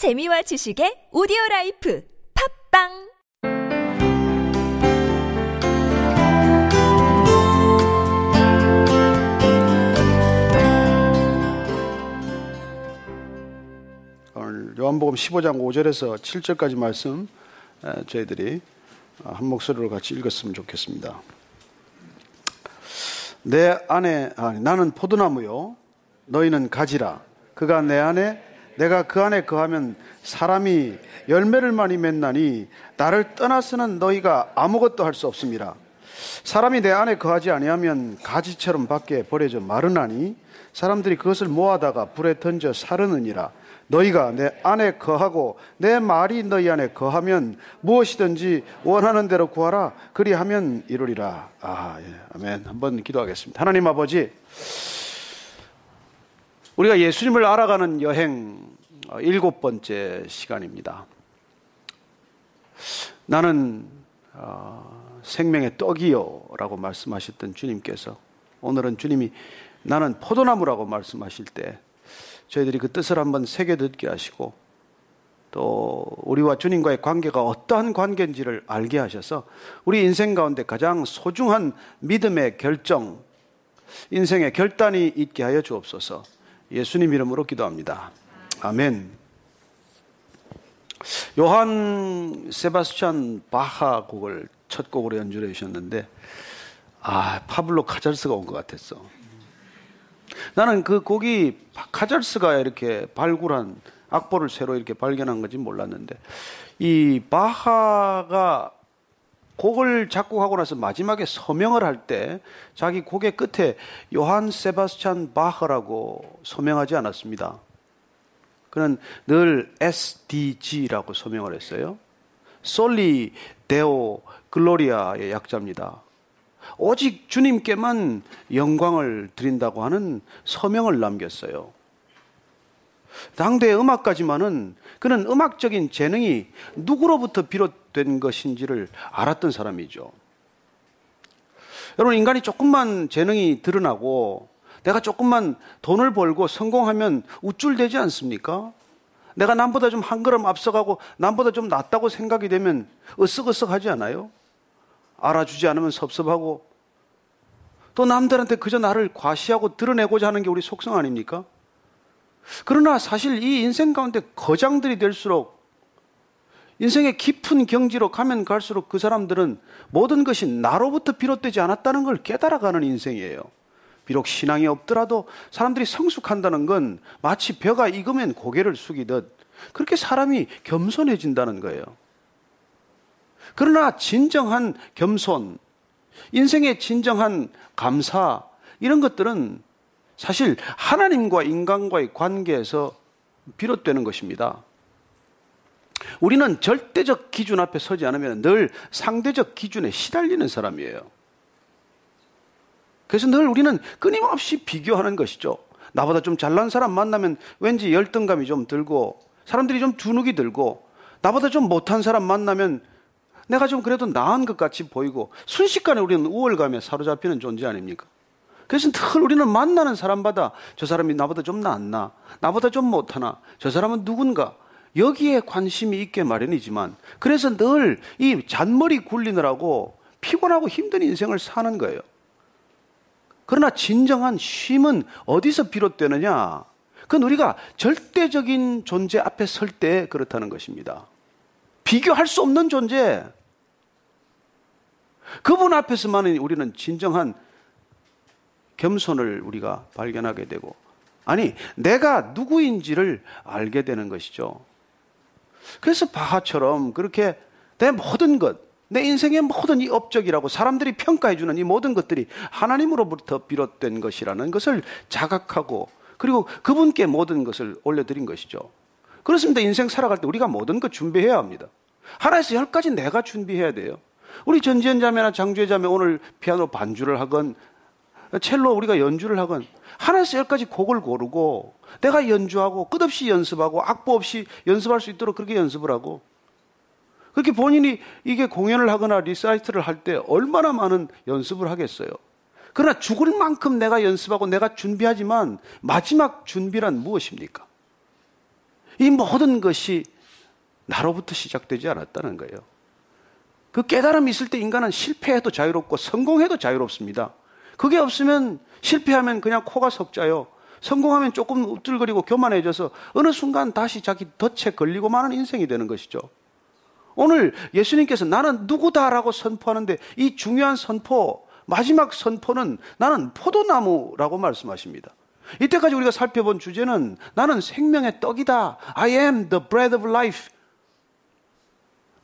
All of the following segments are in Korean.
재미와 지식의 오디오 life 팟빵! 요한복음 15장 5절에서 7절까지 말씀 에, 저희들이 어, 한 목소리로 같이 읽었으면 좋겠습니다. 내 안에 아니, 나는 포도나무요. 너희는 가지라. 그가 내 안에 내가 그 안에 거하면 사람이 열매를 많이 맺나니 나를 떠나서는 너희가 아무것도 할 수 없습니다. 사람이 내 안에 거하지 아니하면 가지처럼 밖에 버려져 마르나니 사람들이 그것을 모아다가 불에 던져 사르느니라. 너희가 내 안에 거하고 내 말이 너희 안에 거하면 무엇이든지 원하는 대로 구하라. 그리하면 이루리라. 아, 예. 아멘. 한번 기도하겠습니다. 하나님 아버지, 우리가 예수님을 알아가는 여행 어, 일곱 번째 시간입니다. 나는 어, 생명의 떡이요라고 말씀하셨던 주님께서 오늘은 주님이 나는 포도나무라고 말씀하실 때 저희들이 그 뜻을 한번 새겨 듣게 하시고 또 우리와 주님과의 관계가 어떠한 관계인지를 알게 하셔서 우리 인생 가운데 가장 소중한 믿음의 결정, 인생의 결단이 있게 하여 주옵소서. 예수님 이름으로 기도합니다. 아멘. 요한 세바스찬 바하 곡을 첫 곡으로 연주해 주셨는데 아 파블로 카잘스가 온 것 같았어. 나는 그 곡이 카잘스가 이렇게 발굴한 악보를 새로 이렇게 발견한 건지 몰랐는데 이 바하가 곡을 작곡하고 나서 마지막에 서명을 할 때 자기 곡의 끝에 요한 세바스찬 바하라고 서명하지 않았습니다. 그는 늘 SDG라고 서명을 했어요. 솔리 데오 글로리아의 약자입니다. 오직 주님께만 영광을 드린다고 하는 서명을 남겼어요. 당대의 음악까지만은 그는 음악적인 재능이 누구로부터 비롯된 것인지를 알았던 사람이죠. 여러분, 인간이 조금만 재능이 드러나고 내가 조금만 돈을 벌고 성공하면 우쭐대지 않습니까? 내가 남보다 좀 한 걸음 앞서가고 남보다 좀 낫다고 생각이 되면 으쓱으쓱 하지 않아요? 알아주지 않으면 섭섭하고 또 남들한테 그저 나를 과시하고 드러내고자 하는 게 우리 속성 아닙니까? 그러나 사실 이 인생 가운데 거장들이 될수록 인생의 깊은 경지로 가면 갈수록 그 사람들은 모든 것이 나로부터 비롯되지 않았다는 걸 깨달아가는 인생이에요. 비록 신앙이 없더라도 사람들이 성숙한다는 건 마치 벼가 익으면 고개를 숙이듯 그렇게 사람이 겸손해진다는 거예요. 그러나 진정한 겸손, 인생의 진정한 감사, 이런 것들은 사실 하나님과 인간과의 관계에서 비롯되는 것입니다. 우리는 절대적 기준 앞에 서지 않으면 늘 상대적 기준에 시달리는 사람이에요. 그래서 늘 우리는 끊임없이 비교하는 것이죠. 나보다 좀 잘난 사람 만나면 왠지 열등감이 좀 들고 사람들이 좀 주눅이 들고 나보다 좀 못한 사람 만나면 내가 좀 그래도 나은 것 같이 보이고 순식간에 우리는 우월감에 사로잡히는 존재 아닙니까? 그래서 늘 우리는 만나는 사람마다 저 사람이 나보다 좀 낫나, 나보다 좀 못하나, 저 사람은 누군가, 여기에 관심이 있게 마련이지만, 그래서 늘 이 잔머리 굴리느라고 피곤하고 힘든 인생을 사는 거예요. 그러나 진정한 쉼은 어디서 비롯되느냐? 그건 우리가 절대적인 존재 앞에 설 때 그렇다는 것입니다. 비교할 수 없는 존재. 그분 앞에서만 우리는 진정한 겸손을 우리가 발견하게 되고, 아니, 내가 누구인지를 알게 되는 것이죠. 그래서 바하처럼 그렇게 내 모든 것, 내 인생의 모든 이 업적이라고 사람들이 평가해주는 이 모든 것들이 하나님으로부터 비롯된 것이라는 것을 자각하고 그리고 그분께 모든 것을 올려드린 것이죠. 그렇습니다. 인생 살아갈 때 우리가 모든 것 준비해야 합니다. 하나에서 열까지 내가 준비해야 돼요. 우리 전지현 자매나 장주혜 자매 오늘 피아노 반주를 하건 첼로 우리가 연주를 하건 하나에서 열까지 곡을 고르고 내가 연주하고 끝없이 연습하고 악보 없이 연습할 수 있도록 그렇게 연습을 하고 그렇게 본인이 이게 공연을 하거나 리사이틀을 할 때 얼마나 많은 연습을 하겠어요. 그러나 죽을 만큼 내가 연습하고 내가 준비하지만 마지막 준비란 무엇입니까? 이 모든 것이 나로부터 시작되지 않았다는 거예요. 그 깨달음이 있을 때 인간은 실패해도 자유롭고 성공해도 자유롭습니다. 그게 없으면 실패하면 그냥 코가 석자요. 성공하면 조금 우쭐거리고 교만해져서 어느 순간 다시 자기 덫에 걸리고 마는 인생이 되는 것이죠. 오늘 예수님께서 나는 누구다라고 선포하는데 이 중요한 선포, 마지막 선포는 나는 포도나무라고 말씀하십니다. 이때까지 우리가 살펴본 주제는 나는 생명의 떡이다. I am the bread of life.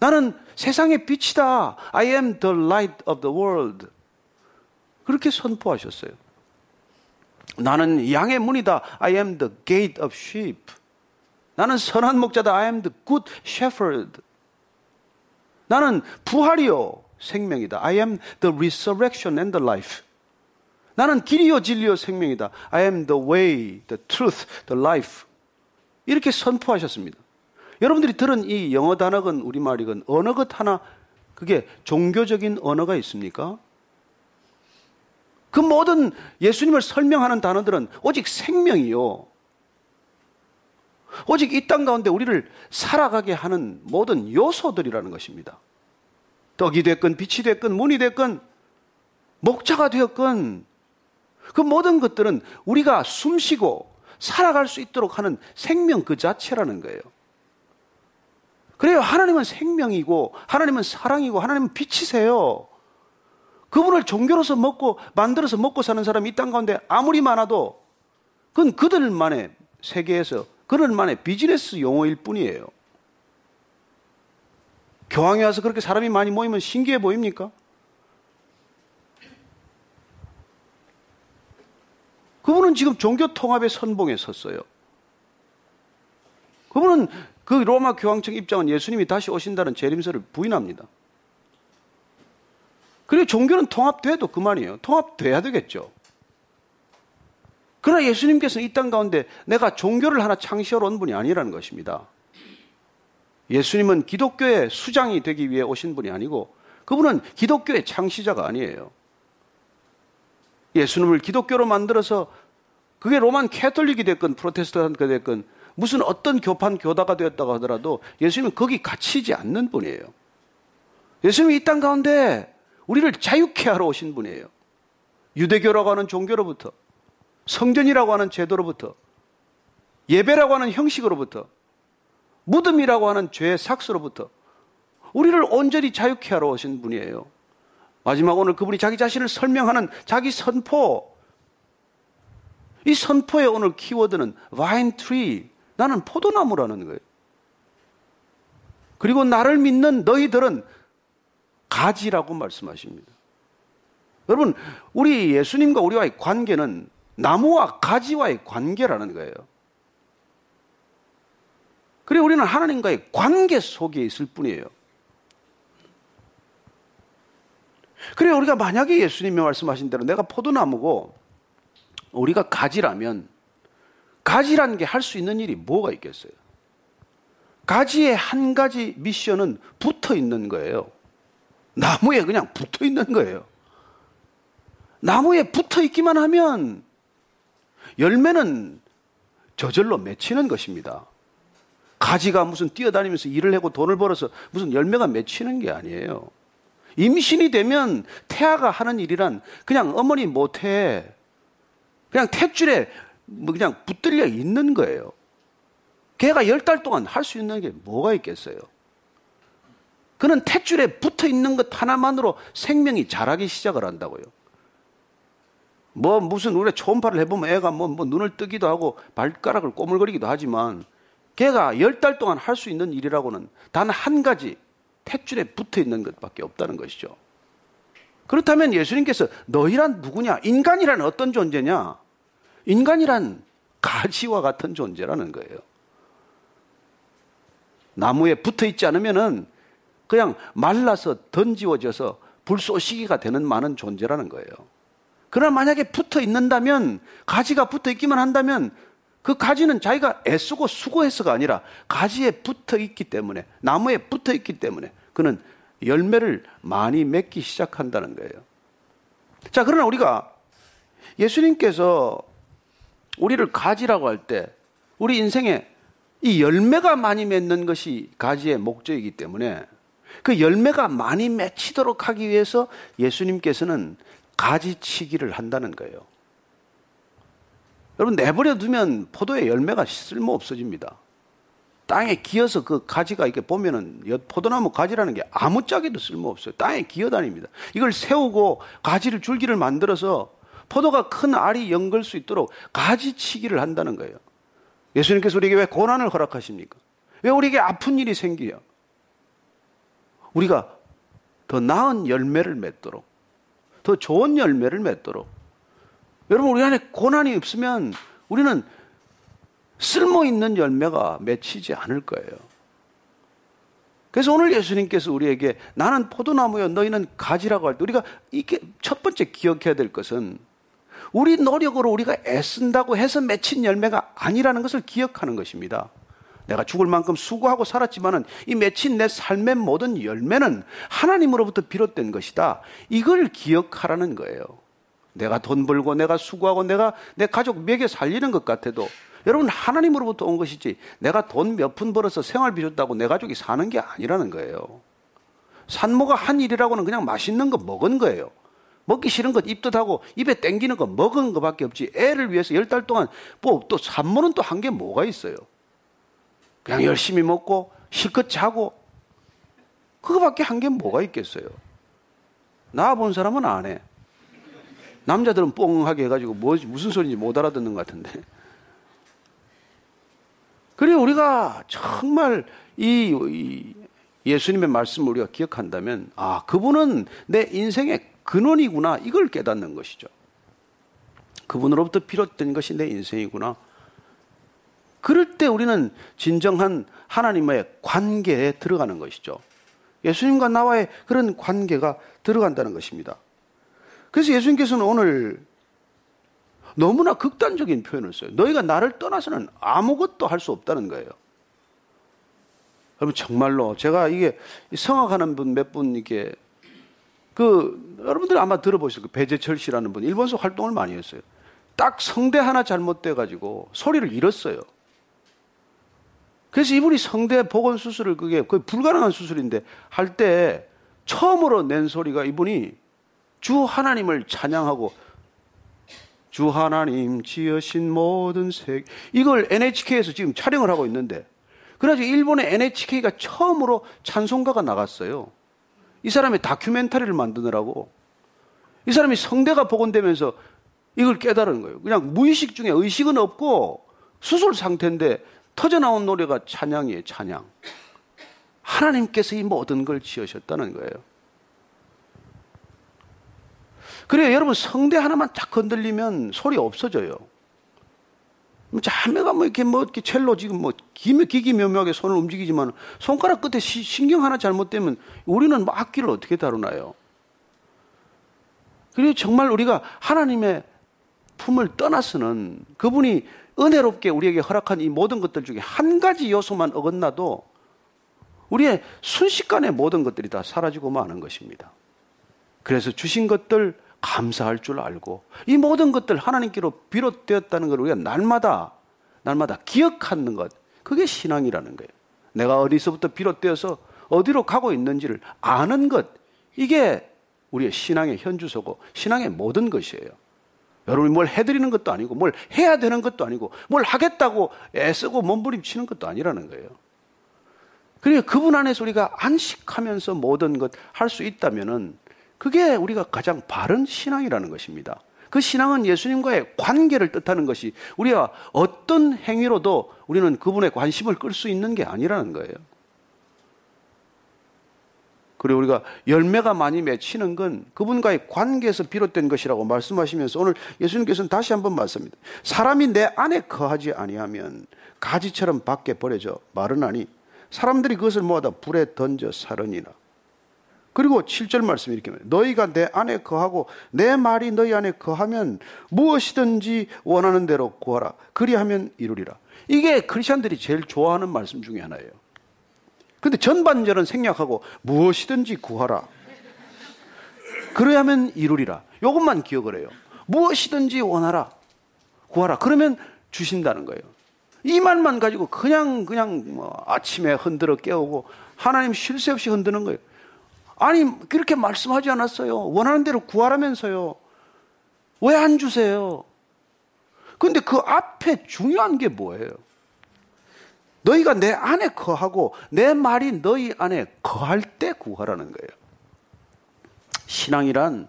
나는 세상의 빛이다. I am the light of the world. 그렇게 선포하셨어요. 나는 양의 문이다. I am the gate of sheep. 나는 선한 목자다. I am the good shepherd. 나는 부활이요 생명이다. I am the resurrection and the life. 나는 길이요 진리요 생명이다. I am the way, the truth, the life. 이렇게 선포하셨습니다. 여러분들이 들은 이 영어 단어건 우리말이건 언어 것 하나 그게 종교적인 언어가 있습니까? 그 모든 예수님을 설명하는 단어들은 오직 생명이요. 오직 이 땅 가운데 우리를 살아가게 하는 모든 요소들이라는 것입니다. 떡이 됐건 빛이 됐건 문이 됐건 목자가 되었건 그 모든 것들은 우리가 숨쉬고 살아갈 수 있도록 하는 생명 그 자체라는 거예요. 그래요. 하나님은 생명이고, 하나님은 사랑이고, 하나님은 빛이세요. 그분을 종교로서 먹고, 만들어서 먹고 사는 사람이 이 땅 가운데 아무리 많아도, 그건 그들만의 세계에서, 그들만의 비즈니스 용어일 뿐이에요. 교황에 와서 그렇게 사람이 많이 모이면 신기해 보입니까? 그분은 지금 종교 통합의 선봉에 섰어요. 그분은 그 로마 교황청 입장은 예수님이 다시 오신다는 재림설을 부인합니다. 그리고 종교는 통합돼도 그만이에요. 통합돼야 되겠죠. 그러나 예수님께서는 이 땅 가운데 내가 종교를 하나 창시하러 온 분이 아니라는 것입니다. 예수님은 기독교의 수장이 되기 위해 오신 분이 아니고 그분은 기독교의 창시자가 아니에요. 예수님을 기독교로 만들어서 그게 로만 캐톨릭이 됐건 프로테스탄트가 됐건 무슨 어떤 교판 교다가 되었다고 하더라도 예수님은 거기 갇히지 않는 분이에요. 예수님이 이 땅 가운데 우리를 자유케 하러 오신 분이에요. 유대교라고 하는 종교로부터, 성전이라고 하는 제도로부터, 예배라고 하는 형식으로부터, 무덤이라고 하는 죄의 삯으로부터 우리를 온전히 자유케 하러 오신 분이에요. 마지막 오늘 그분이 자기 자신을 설명하는 자기 선포. 이 선포의 오늘 키워드는 vine tree, 나는 포도나무라는 거예요. 그리고 나를 믿는 너희들은 가지라고 말씀하십니다. 여러분, 우리 예수님과 우리와의 관계는 나무와 가지와의 관계라는 거예요. 그리고 우리는 하나님과의 관계 속에 있을 뿐이에요. 그래 우리가 만약에 예수님이 말씀하신 대로 내가 포도나무고 우리가 가지라면 가지라는 게 할 수 있는 일이 뭐가 있겠어요? 가지의 한 가지 미션은 붙어 있는 거예요. 나무에 그냥 붙어 있는 거예요. 나무에 붙어 있기만 하면 열매는 저절로 맺히는 것입니다. 가지가 무슨 뛰어다니면서 일을 하고 돈을 벌어서 무슨 열매가 맺히는 게 아니에요. 임신이 되면 태아가 하는 일이란 그냥 어머니 못해. 그냥 탯줄에 뭐 그냥 붙들려 있는 거예요. 걔가 열 달 동안 할 수 있는 게 뭐가 있겠어요? 그는 탯줄에 붙어 있는 것 하나만으로 생명이 자라기 시작을 한다고요. 뭐 무슨 우리가 초음파를 해보면 애가 뭐, 뭐 눈을 뜨기도 하고 발가락을 꼬물거리기도 하지만 걔가 열 달 동안 할 수 있는 일이라고는 단 한 가지 탯줄에 붙어 있는 것밖에 없다는 것이죠. 그렇다면 예수님께서 너희란 누구냐? 인간이란 어떤 존재냐? 인간이란 가지와 같은 존재라는 거예요. 나무에 붙어 있지 않으면은 그냥 말라서 던지워져서 불쏘시기가 되는 많은 존재라는 거예요. 그러나 만약에 붙어 있는다면, 가지가 붙어 있기만 한다면, 그 가지는 자기가 애쓰고 수고해서가 아니라 가지에 붙어 있기 때문에, 나무에 붙어 있기 때문에, 그는 열매를 많이 맺기 시작한다는 거예요. 자, 그러나 우리가 예수님께서 우리를 가지라고 할 때 우리 인생에 이 열매가 많이 맺는 것이 가지의 목적이기 때문에 그 열매가 많이 맺히도록 하기 위해서 예수님께서는 가지치기를 한다는 거예요. 여러분 내버려 두면 포도의 열매가 쓸모 없어집니다. 땅에 기어서 그 가지가 이렇게 보면은 포도나무 가지라는 게 아무짝에도 쓸모 없어요. 땅에 기어 다닙니다. 이걸 세우고 가지를 줄기를 만들어서 포도가 큰 알이 연걸 수 있도록 가지치기를 한다는 거예요. 예수님께서 우리에게 왜 고난을 허락하십니까? 왜 우리에게 아픈 일이 생기요? 우리가 더 나은 열매를 맺도록, 더 좋은 열매를 맺도록. 여러분, 우리 안에 고난이 없으면 우리는 쓸모 있는 열매가 맺히지 않을 거예요. 그래서 오늘 예수님께서 우리에게 나는 포도나무여 너희는 가지라고 할 때 우리가 이게 첫 번째 기억해야 될 것은 우리 노력으로 우리가 애쓴다고 해서 맺힌 열매가 아니라는 것을 기억하는 것입니다. 내가 죽을 만큼 수고하고 살았지만은 이 맺힌 내 삶의 모든 열매는 하나님으로부터 비롯된 것이다. 이걸 기억하라는 거예요. 내가 돈 벌고 내가 수고하고 내가 내 가족 먹여 살리는 것 같아도 여러분 하나님으로부터 온 것이지 내가 돈 몇 푼 벌어서 생활비 줬다고 내 가족이 사는 게 아니라는 거예요. 산모가 한 일이라고는 그냥 맛있는 거 먹은 거예요. 먹기 싫은 것 입덧하고 입에 땡기는 거 먹은 것밖에 없지. 애를 위해서 열 달 동안 뭐 또 산모는 또 한 게 뭐가 있어요. 그냥 열심히 먹고 실컷 자고 그거밖에 한 게 뭐가 있겠어요. 나 본 사람은 안 해. 남자들은 뽕하게 해가지고 뭐, 무슨 소리인지 못 알아듣는 것 같은데. 그리고 우리가 정말 이, 이 예수님의 말씀을 우리가 기억한다면, 아, 그분은 내 인생의 근원이구나. 이걸 깨닫는 것이죠. 그분으로부터 비롯된 것이 내 인생이구나. 그럴 때 우리는 진정한 하나님의 관계에 들어가는 것이죠. 예수님과 나와의 그런 관계가 들어간다는 것입니다. 그래서 예수님께서는 오늘 너무나 극단적인 표현을 써요. 너희가 나를 떠나서는 아무것도 할 수 없다는 거예요. 여러분 정말로 제가 이게 성악하는 분 몇 분 이렇게 그 여러분들 아마 들어보실 거 배재철 씨라는 분 일본에서 활동을 많이 했어요. 딱 성대 하나 잘못돼 가지고 소리를 잃었어요. 그래서 이분이 성대 복원 수술을 그게 거의 불가능한 수술인데 할 때 처음으로 낸 소리가 이분이 주 하나님을 찬양하고 주 하나님 지으신 모든 세 이걸 NHK에서 지금 촬영을 하고 있는데 그래가지고 일본의 NHK가 처음으로 찬송가가 나갔어요. 이 사람이 다큐멘터리를 만드느라고 이 사람이 성대가 복원되면서 이걸 깨달은 거예요. 그냥 무의식 중에 의식은 없고 수술 상태인데 터져 나온 노래가 찬양이에요, 찬양. 하나님께서 이 모든 걸 지으셨다는 거예요. 그래요, 여러분 성대 하나만 딱 건들리면 소리 없어져요. 자매가 뭐 이렇게 뭐 이렇게 첼로 지금 뭐 기기묘묘하게 손을 움직이지만 손가락 끝에 시, 신경 하나 잘못되면 우리는 뭐 악기를 어떻게 다루나요? 그리고 정말 우리가 하나님의 품을 떠나서는 그분이 은혜롭게 우리에게 허락한 이 모든 것들 중에 한 가지 요소만 어긋나도 우리의 순식간에 모든 것들이 다 사라지고 마는 것입니다. 그래서 주신 것들 감사할 줄 알고 이 모든 것들 하나님께로 비롯되었다는 걸 우리가 날마다 날마다 기억하는 것 그게 신앙이라는 거예요. 내가 어디서부터 비롯되어서 어디로 가고 있는지를 아는 것 이게 우리의 신앙의 현주소고 신앙의 모든 것이에요. 여러분이 뭘 해드리는 것도 아니고 뭘 해야 되는 것도 아니고 뭘 하겠다고 애쓰고 몸부림치는 것도 아니라는 거예요. 그러니까 그분 안에서 우리가 안식하면서 모든 것 할 수 있다면은 그게 우리가 가장 바른 신앙이라는 것입니다. 그 신앙은 예수님과의 관계를 뜻하는 것이 우리가 어떤 행위로도 우리는 그분의 관심을 끌 수 있는 게 아니라는 거예요. 그리고 우리가 열매가 많이 맺히는 건 그분과의 관계에서 비롯된 것이라고 말씀하시면서 오늘 예수님께서는 다시 한번 말씀합니다. 사람이 내 안에 거하지 아니하면 가지처럼 밖에 버려져 마르나니 사람들이 그것을 모아다 불에 던져 사르니라. 그리고 7절 말씀이 이렇게 말해요. 너희가 내 안에 거하고 내 말이 너희 안에 거하면 무엇이든지 원하는 대로 구하라. 그리하면 이루리라. 이게 크리스천들이 제일 좋아하는 말씀 중에 하나예요. 근데 전반절은 생략하고 무엇이든지 구하라. 그래야면 이루리라. 이것만 기억을 해요. 무엇이든지 원하라. 구하라. 그러면 주신다는 거예요. 이 말만 가지고 그냥 그냥 뭐 아침에 흔들어 깨우고 하나님 쉴 새 없이 흔드는 거예요. 아니 그렇게 말씀하지 않았어요. 원하는 대로 구하라면서요. 왜 안 주세요? 근데 그 앞에 중요한 게 뭐예요? 너희가 내 안에 거하고 내 말이 너희 안에 거할 때 구하라는 거예요. 신앙이란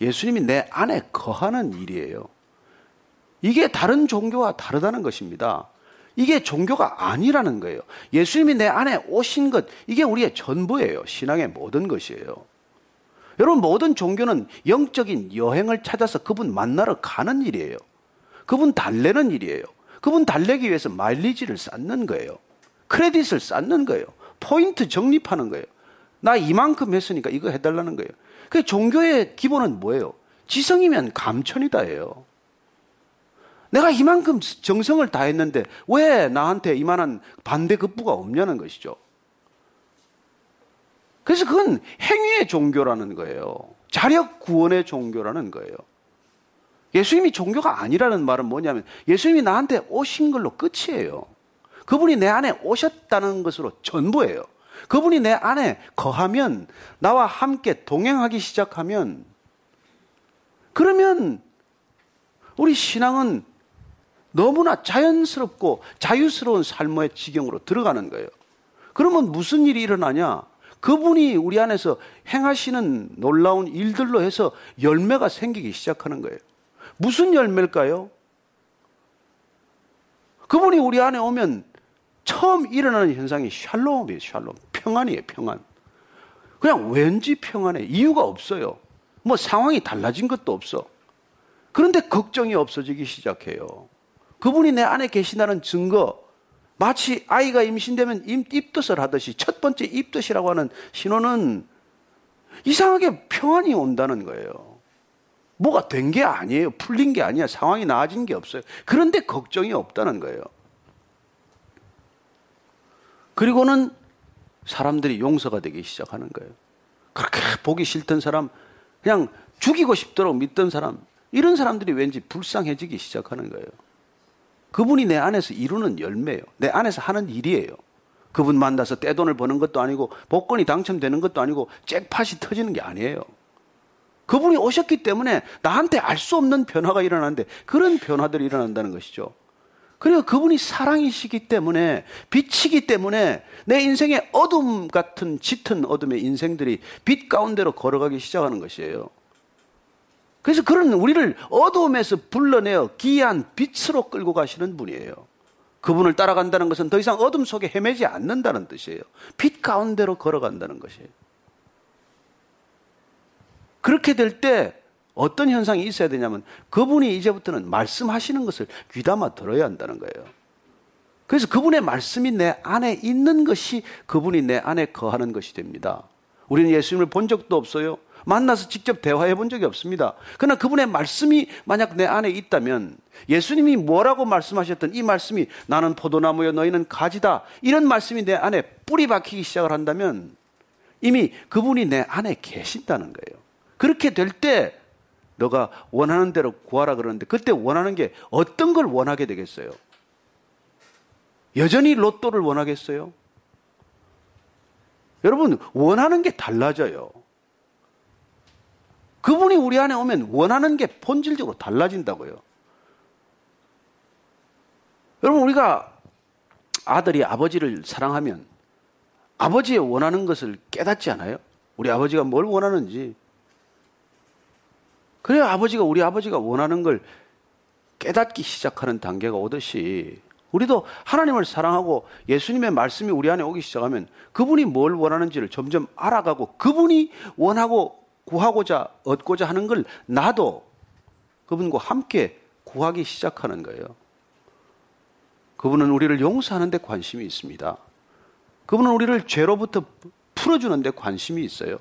예수님이 내 안에 거하는 일이에요. 이게 다른 종교와 다르다는 것입니다. 이게 종교가 아니라는 거예요. 예수님이 내 안에 오신 것, 이게 우리의 전부예요. 신앙의 모든 것이에요. 여러분, 모든 종교는 영적인 여행을 찾아서 그분 만나러 가는 일이에요. 그분 달래는 일이에요. 그분 달래기 위해서 마일리지를 쌓는 거예요. 크레딧을 쌓는 거예요. 포인트 적립하는 거예요. 나 이만큼 했으니까 이거 해달라는 거예요. 그 종교의 기본은 뭐예요? 지성이면 감천이다예요. 내가 이만큼 정성을 다했는데 왜 나한테 이만한 반대급부가 없냐는 것이죠. 그래서 그건 행위의 종교라는 거예요. 자력 구원의 종교라는 거예요. 예수님이 종교가 아니라는 말은 뭐냐면 예수님이 나한테 오신 걸로 끝이에요. 그분이 내 안에 오셨다는 것으로 전부예요. 그분이 내 안에 거하면 나와 함께 동행하기 시작하면 그러면 우리 신앙은 너무나 자연스럽고 자유스러운 삶의 지경으로 들어가는 거예요. 그러면 무슨 일이 일어나냐? 그분이 우리 안에서 행하시는 놀라운 일들로 해서 열매가 생기기 시작하는 거예요. 무슨 열매일까요? 그분이 우리 안에 오면 처음 일어나는 현상이 샬롬이에요, 샬롬. 평안이에요, 평안. 그냥 왠지 평안해. 이유가 없어요. 뭐 상황이 달라진 것도 없어. 그런데 걱정이 없어지기 시작해요. 그분이 내 안에 계신다는 증거, 마치 아이가 임신되면 입덧을 하듯이 첫 번째 입덧이라고 하는 신호는 이상하게 평안이 온다는 거예요. 뭐가 된 게 아니에요. 풀린 게 아니야. 상황이 나아진 게 없어요. 그런데 걱정이 없다는 거예요. 그리고는 사람들이 용서가 되기 시작하는 거예요. 그렇게 보기 싫던 사람, 그냥 죽이고 싶도록 믿던 사람, 이런 사람들이 왠지 불쌍해지기 시작하는 거예요. 그분이 내 안에서 이루는 열매예요. 내 안에서 하는 일이에요. 그분 만나서 떼돈을 버는 것도 아니고 복권이 당첨되는 것도 아니고 잭팟이 터지는 게 아니에요. 그분이 오셨기 때문에 나한테 알 수 없는 변화가 일어나는데 그런 변화들이 일어난다는 것이죠. 그리고 그분이 사랑이시기 때문에 빛이기 때문에 내 인생의 어둠 같은 짙은 어둠의 인생들이 빛 가운데로 걸어가기 시작하는 것이에요. 그래서 그런 우리를 어둠에서 불러내어 기이한 빛으로 끌고 가시는 분이에요. 그분을 따라간다는 것은 더 이상 어둠 속에 헤매지 않는다는 뜻이에요. 빛 가운데로 걸어간다는 것이에요. 그렇게 될 때 어떤 현상이 있어야 되냐면 그분이 이제부터는 말씀하시는 것을 귀담아 들어야 한다는 거예요. 그래서 그분의 말씀이 내 안에 있는 것이 그분이 내 안에 거하는 것이 됩니다. 우리는 예수님을 본 적도 없어요. 만나서 직접 대화해 본 적이 없습니다. 그러나 그분의 말씀이 만약 내 안에 있다면 예수님이 뭐라고 말씀하셨던 이 말씀이 나는 포도나무여 너희는 가지다. 이런 말씀이 내 안에 뿌리 박히기 시작을 한다면 이미 그분이 내 안에 계신다는 거예요. 그렇게 될 때 너가 원하는 대로 구하라 그러는데 그때 원하는 게 어떤 걸 원하게 되겠어요? 여전히 로또를 원하겠어요? 여러분, 원하는 게 달라져요. 그분이 우리 안에 오면 원하는 게 본질적으로 달라진다고요. 여러분, 우리가 아들이 아버지를 사랑하면 아버지의 원하는 것을 깨닫지 않아요? 우리 아버지가 뭘 원하는지. 그래야 아버지가, 우리 아버지가 원하는 걸 깨닫기 시작하는 단계가 오듯이 우리도 하나님을 사랑하고 예수님의 말씀이 우리 안에 오기 시작하면 그분이 뭘 원하는지를 점점 알아가고 그분이 원하고 구하고자 얻고자 하는 걸 나도 그분과 함께 구하기 시작하는 거예요. 그분은 우리를 용서하는 데 관심이 있습니다. 그분은 우리를 죄로부터 풀어주는 데 관심이 있어요.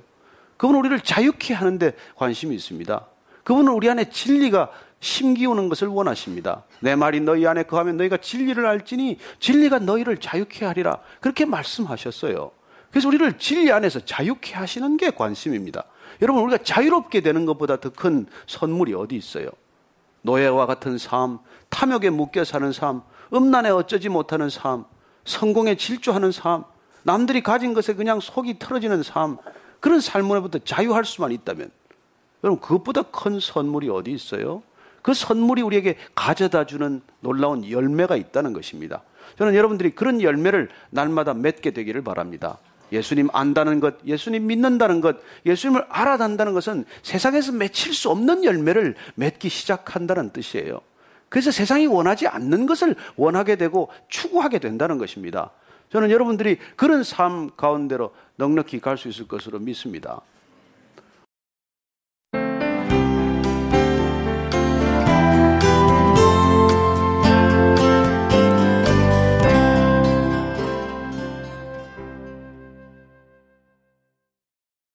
그분은 우리를 자유케 하는 데 관심이 있습니다. 그분은 우리 안에 진리가 심기우는 것을 원하십니다. 내 말이 너희 안에 거하면 너희가 진리를 알지니 진리가 너희를 자유케 하리라. 그렇게 말씀하셨어요. 그래서 우리를 진리 안에서 자유케 하시는 게 관심입니다. 여러분, 우리가 자유롭게 되는 것보다 더 큰 선물이 어디 있어요? 노예와 같은 삶, 탐욕에 묶여 사는 삶, 음란에 어쩌지 못하는 삶, 성공에 질주하는 삶, 남들이 가진 것에 그냥 속이 털어지는 삶, 그런 삶으로부터 자유할 수만 있다면, 여러분, 그것보다 큰 선물이 어디 있어요? 그 선물이 우리에게 가져다 주는 놀라운 열매가 있다는 것입니다. 저는 여러분들이 그런 열매를 날마다 맺게 되기를 바랍니다. 예수님 안다는 것, 예수님 믿는다는 것, 예수님을 알아단다는 것은 세상에서 맺힐 수 없는 열매를 맺기 시작한다는 뜻이에요. 그래서 세상이 원하지 않는 것을 원하게 되고 추구하게 된다는 것입니다. 저는 여러분들이 그런 삶 가운데로 넉넉히 갈 수 있을 것으로 믿습니다.